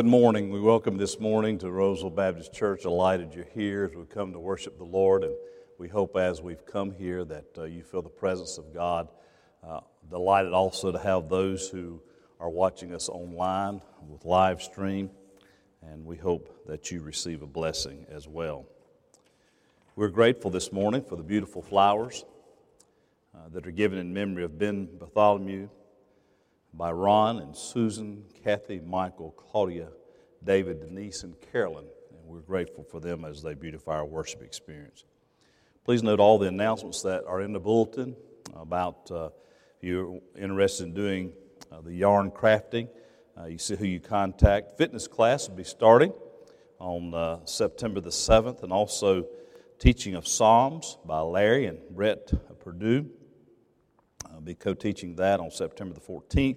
Good morning. We welcome this morning to Roseville Baptist Church. Delighted you're here as we come to worship the Lord, and we hope as we've come here that uh, you feel the presence of God. Uh, delighted also to have those who are watching us online with live stream, and we hope that you receive a blessing as well. We're grateful this morning for the beautiful flowers uh, that are given in memory of Ben Bartholomew by Ron and Susan, Kathy, Michael, Claudia, David, Denise, and Carolyn. And we're grateful for them as they beautify our worship experience. Please note all the announcements that are in the bulletin about uh, if you're interested in doing uh, the yarn crafting. Uh, you see who you contact. Fitness class will be starting on uh, September the 7th, and also teaching of Psalms by Larry and Brett Purdue. I'll be co teaching that on September the 14th.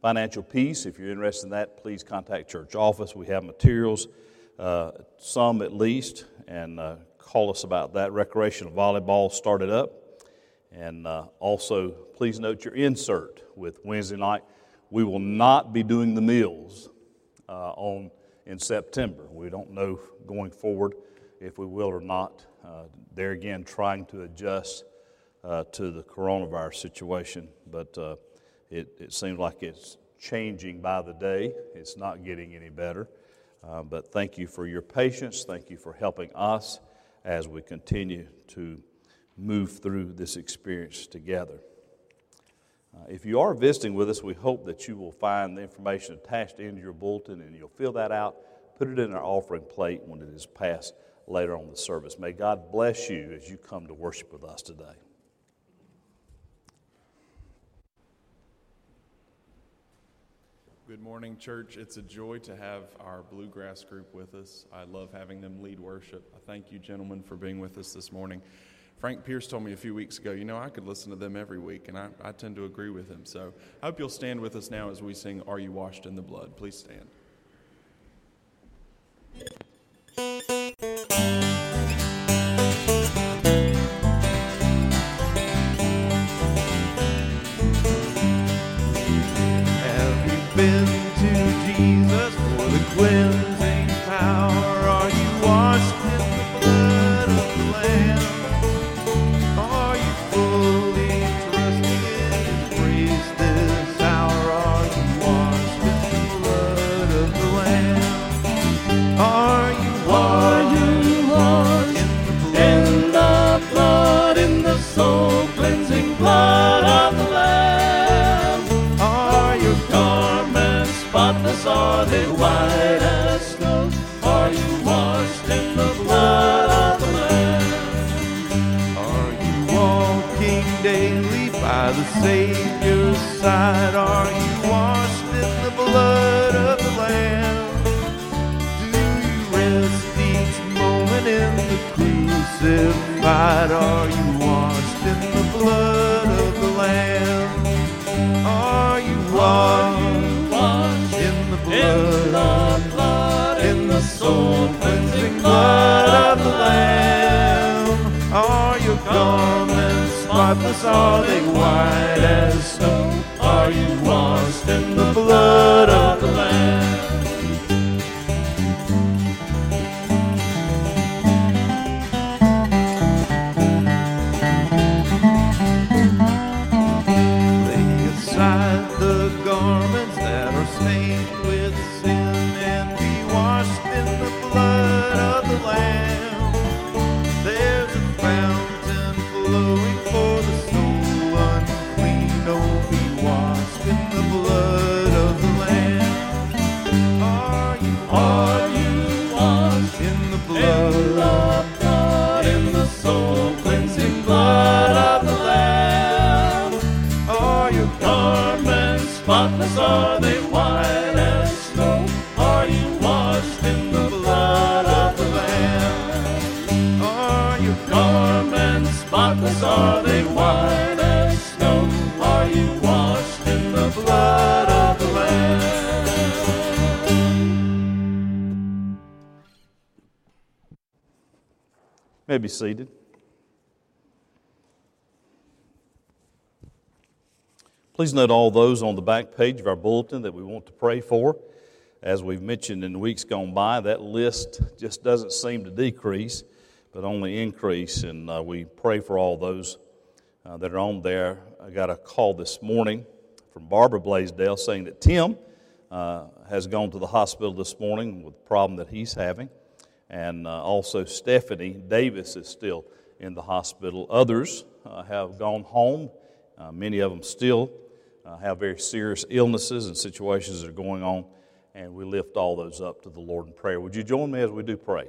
Financial peace, if you're interested in that, please contact church office. We have materials, uh, some at least, and uh, call us about that. Recreational volleyball started up. And uh, also, please note your insert with Wednesday night. We will not be doing the meals uh, on in September. We don't know going forward if we will or not. Uh, there again, trying to adjust uh, to the coronavirus situation, but uh, it, it seems like it's changing by the day. It's not getting any better. Uh, but thank you for your patience. Thank you for helping us as we continue to move through this experience together. Uh, if you are visiting with us, we hope that you will find the information attached into your bulletin and you'll fill that out, put it in our offering plate when it is passed later on the service. May God bless you as you come to worship with us today. Good morning, church. It's a joy to have our bluegrass group with us. I love having them lead worship. I thank you, gentlemen, for being with us this morning. Frank Pierce told me a few weeks ago, you know, I could listen to them every week, and I, I tend to agree with him. So I hope you'll stand with us now as we sing Are You Washed in the Blood? Please stand. side? Are you washed in the blood of the Lamb? Do you rest each moment in the crucified? Are you washed in the blood of the Lamb? Are you washed in the blood, in the, blood, in the soul cleansing blood of the Lamb? Are you garments spotless? Are they white as snow? May be seated. Please note all those on the back page of our bulletin that we want to pray for. as we've mentioned in weeks gone by, that list just doesn't seem to decrease, but only increase. And uh, we pray for all those uh, that are on there. I got a call this morning from Barbara Blaisdell saying that Tim uh, has gone to the hospital this morning with a problem that he's having. And uh, also, Stephanie Davis is still in the hospital. Others uh, have gone home. Uh, many of them still have very serious illnesses and situations that are going on and we lift all those up to the Lord in prayer. Would you join me as we do pray?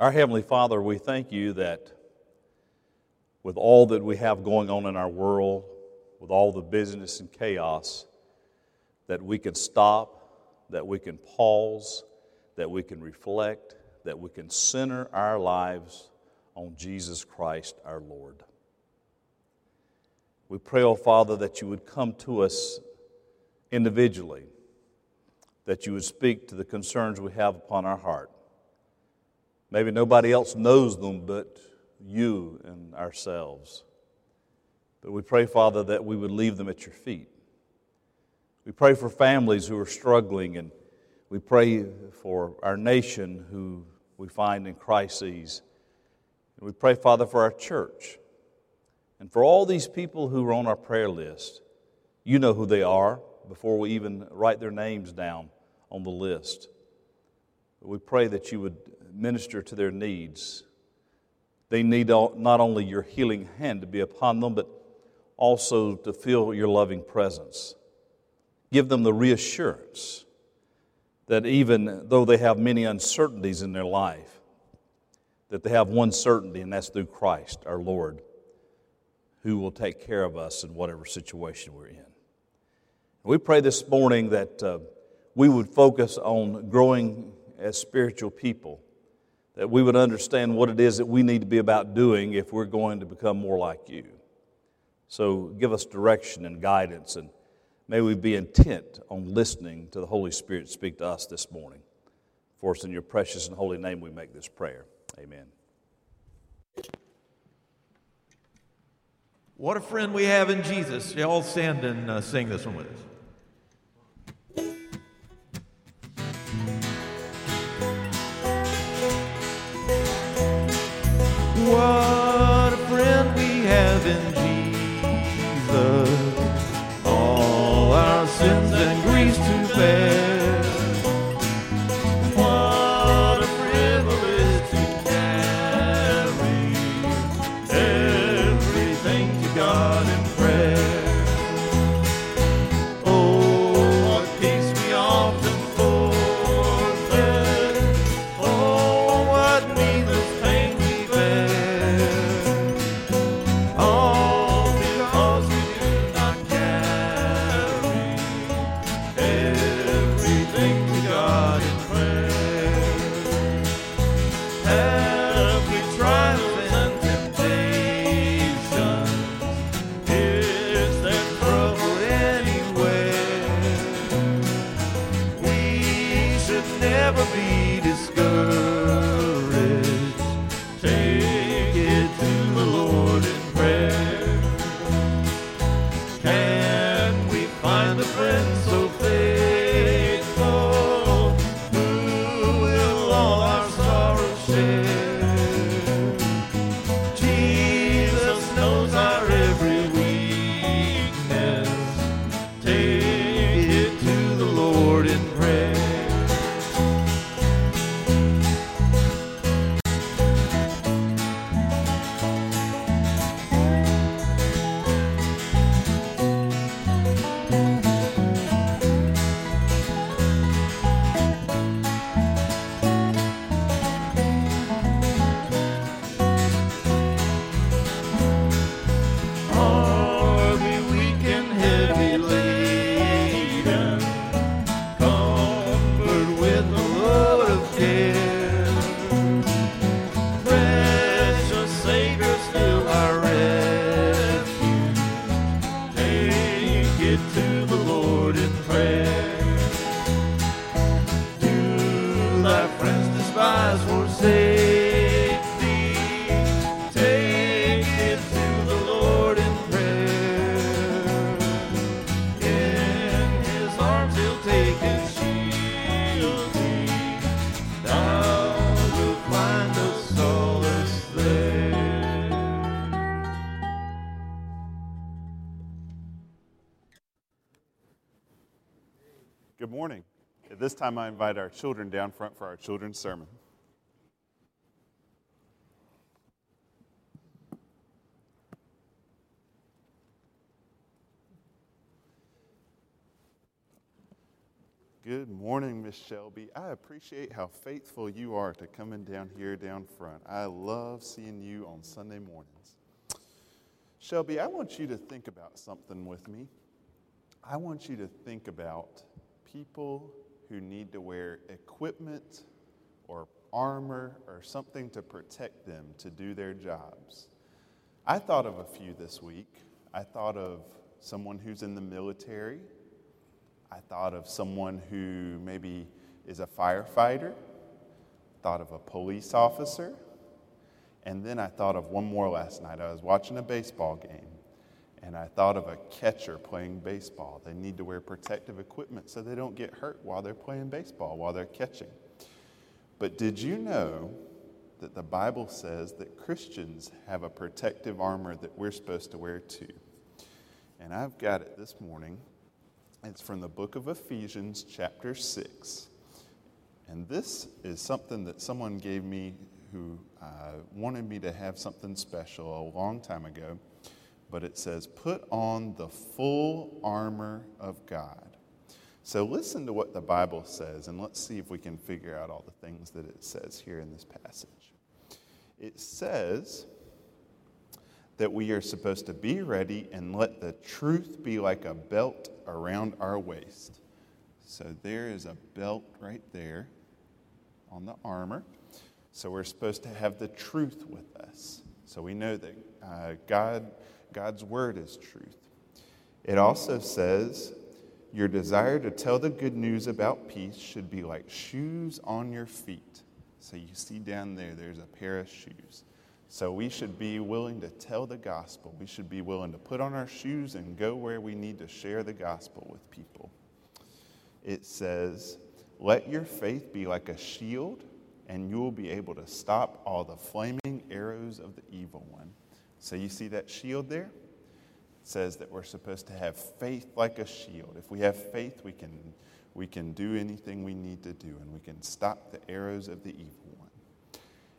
Our Heavenly Father, we thank you that with all that we have going on in our world, with all the business and chaos, that we can stop, that we can pause, that we can reflect, that we can center our lives on Jesus Christ our Lord. We pray, oh Father, that you would come to us individually, that you would speak to the concerns we have upon our heart. Maybe nobody else knows them but you and ourselves. But we pray, Father, that we would leave them at your feet. We pray for families who are struggling, and we pray for our nation who we find in crises. And we pray, Father, for our church. And for all these people who are on our prayer list, you know who they are before we even write their names down on the list. We pray that you would minister to their needs. They need not only your healing hand to be upon them, but also to feel your loving presence. Give them the reassurance that even though they have many uncertainties in their life, that they have one certainty, and that's through Christ our Lord who will take care of us in whatever situation we're in. We pray this morning that uh, we would focus on growing as spiritual people, that we would understand what it is that we need to be about doing if we're going to become more like you. So give us direction and guidance, and may we be intent on listening to the Holy Spirit speak to us this morning. For us in your precious and holy name we make this prayer. Amen. What a friend we have in Jesus. You all stand and uh, sing this one with us. What a friend we have in this time, I invite our children down front for our children's sermon. Good morning, Miss Shelby. I appreciate how faithful you are to coming down here down front. I love seeing you on Sunday mornings. Shelby, I want you to think about something with me. I want you to think about people who need to wear equipment or armor or something to protect them to do their jobs. I thought of a few this week. I thought of someone who's in the military I thought of someone who maybe is a firefighter, thought of a police officer, and then I thought of one more last night. I was watching a baseball game, and I thought of a catcher playing baseball. They need to wear protective equipment so they don't get hurt while they're playing baseball, while they're catching. But did you know that the Bible says that Christians have a protective armor that we're supposed to wear too? And I've got it this morning it's from the book of Ephesians, chapter 6. And this is something that someone gave me who uh, wanted me to have something special a long time ago. But it says, Put on the full armor of God. So listen to what the Bible says, and let's see if we can figure out all the things that it says here in this passage. It says, that we are supposed to be ready and let the truth be like a belt around our waist. So there is a belt right there on the armor. So we're supposed to have the truth with us. So we know that uh, God, God's word is truth. It also says, Your desire to tell the good news about peace should be like shoes on your feet. So you see down there, there's a pair of shoes. So we should be willing to tell the gospel. We should be willing to put on our shoes and go where we need to share the gospel with people. It says, Let your faith be like a shield, and you will be able to stop all the flaming arrows of the evil one. So you see that shield there? It says that we're supposed to have faith like a shield. If we have faith, we can, we can do anything we need to do, and we can stop the arrows of the evil one.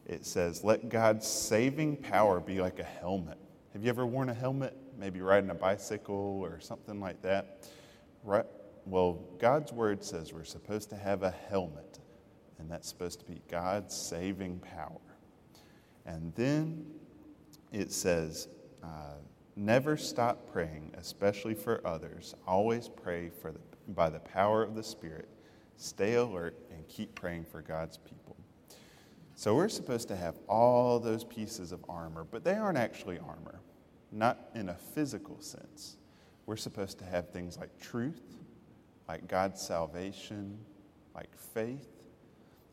it says, Let God's saving power be like a helmet. Have you ever worn a helmet? Maybe riding a bicycle or something like that? Right? Well, God's word says we're supposed to have a helmet, and that's supposed to be God's saving power. And then it says, uh, Never stop praying, especially for others. Always pray for the, by the power of the Spirit. Stay alert and keep praying for God's people. So we're supposed to have all those pieces of armor, but they aren't actually armor, not in a physical sense. We're supposed to have things like truth, like God's salvation, like faith,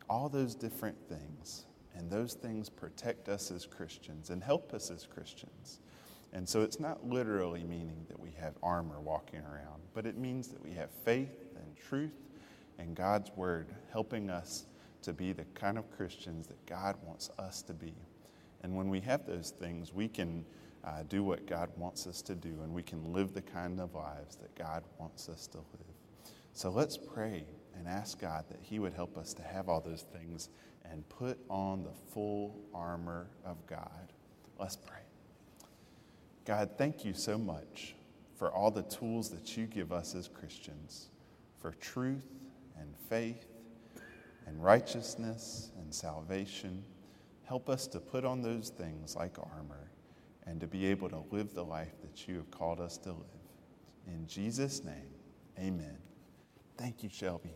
all those different things. And those things protect us as Christians and help us as Christians. And so it's not literally meaning that we have armor walking around, but it means that we have faith and truth and God's word helping us to be the kind of Christians that God wants us to be. And when we have those things, we can uh, do what God wants us to do, and we can live the kind of lives that God wants us to live. So let's pray and ask God that He would help us to have all those things and put on the full armor of God. Let's pray. God, thank you so much for all the tools that you give us as Christians for truth and faith and righteousness and salvation. Help us to put on those things like armor and to be able to live the life that you have called us to live. In Jesus' name, amen. Thank you, Shelby.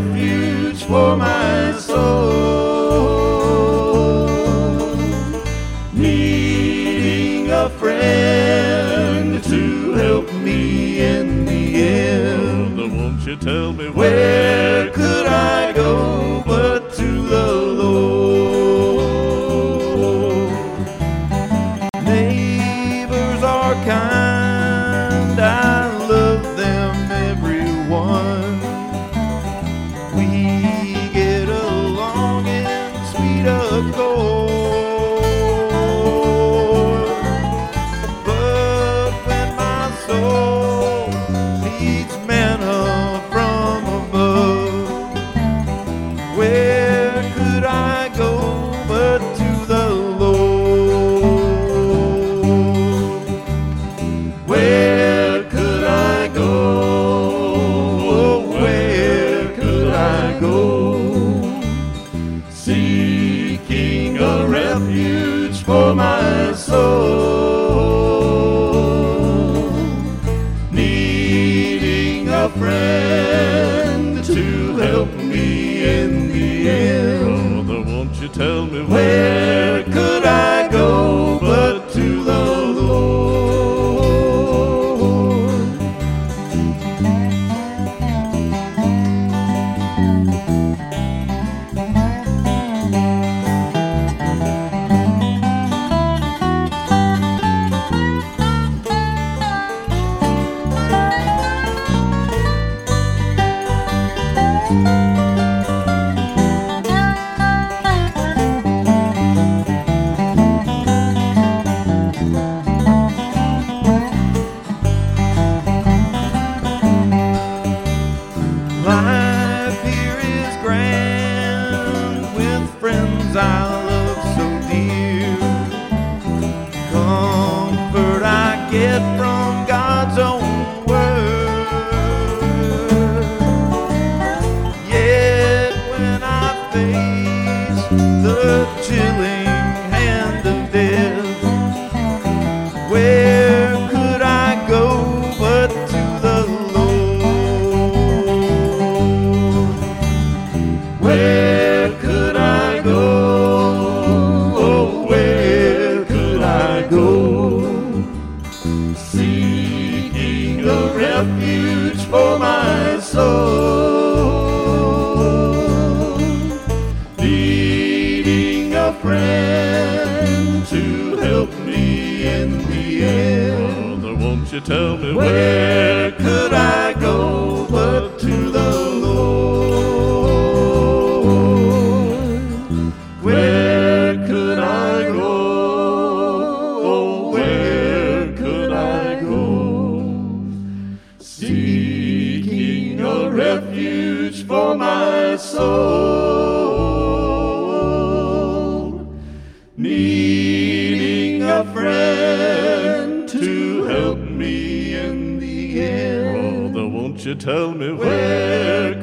refuge for my soul. Needing a friend to help me in the end. Won't you tell me where, could I go? in the end. Mother, won't you tell me where? blind. to tell me where could I go but to the Lord? Where could I go? Oh, where could I go? Seeking a refuge for my soul, needing a friend. you tell me where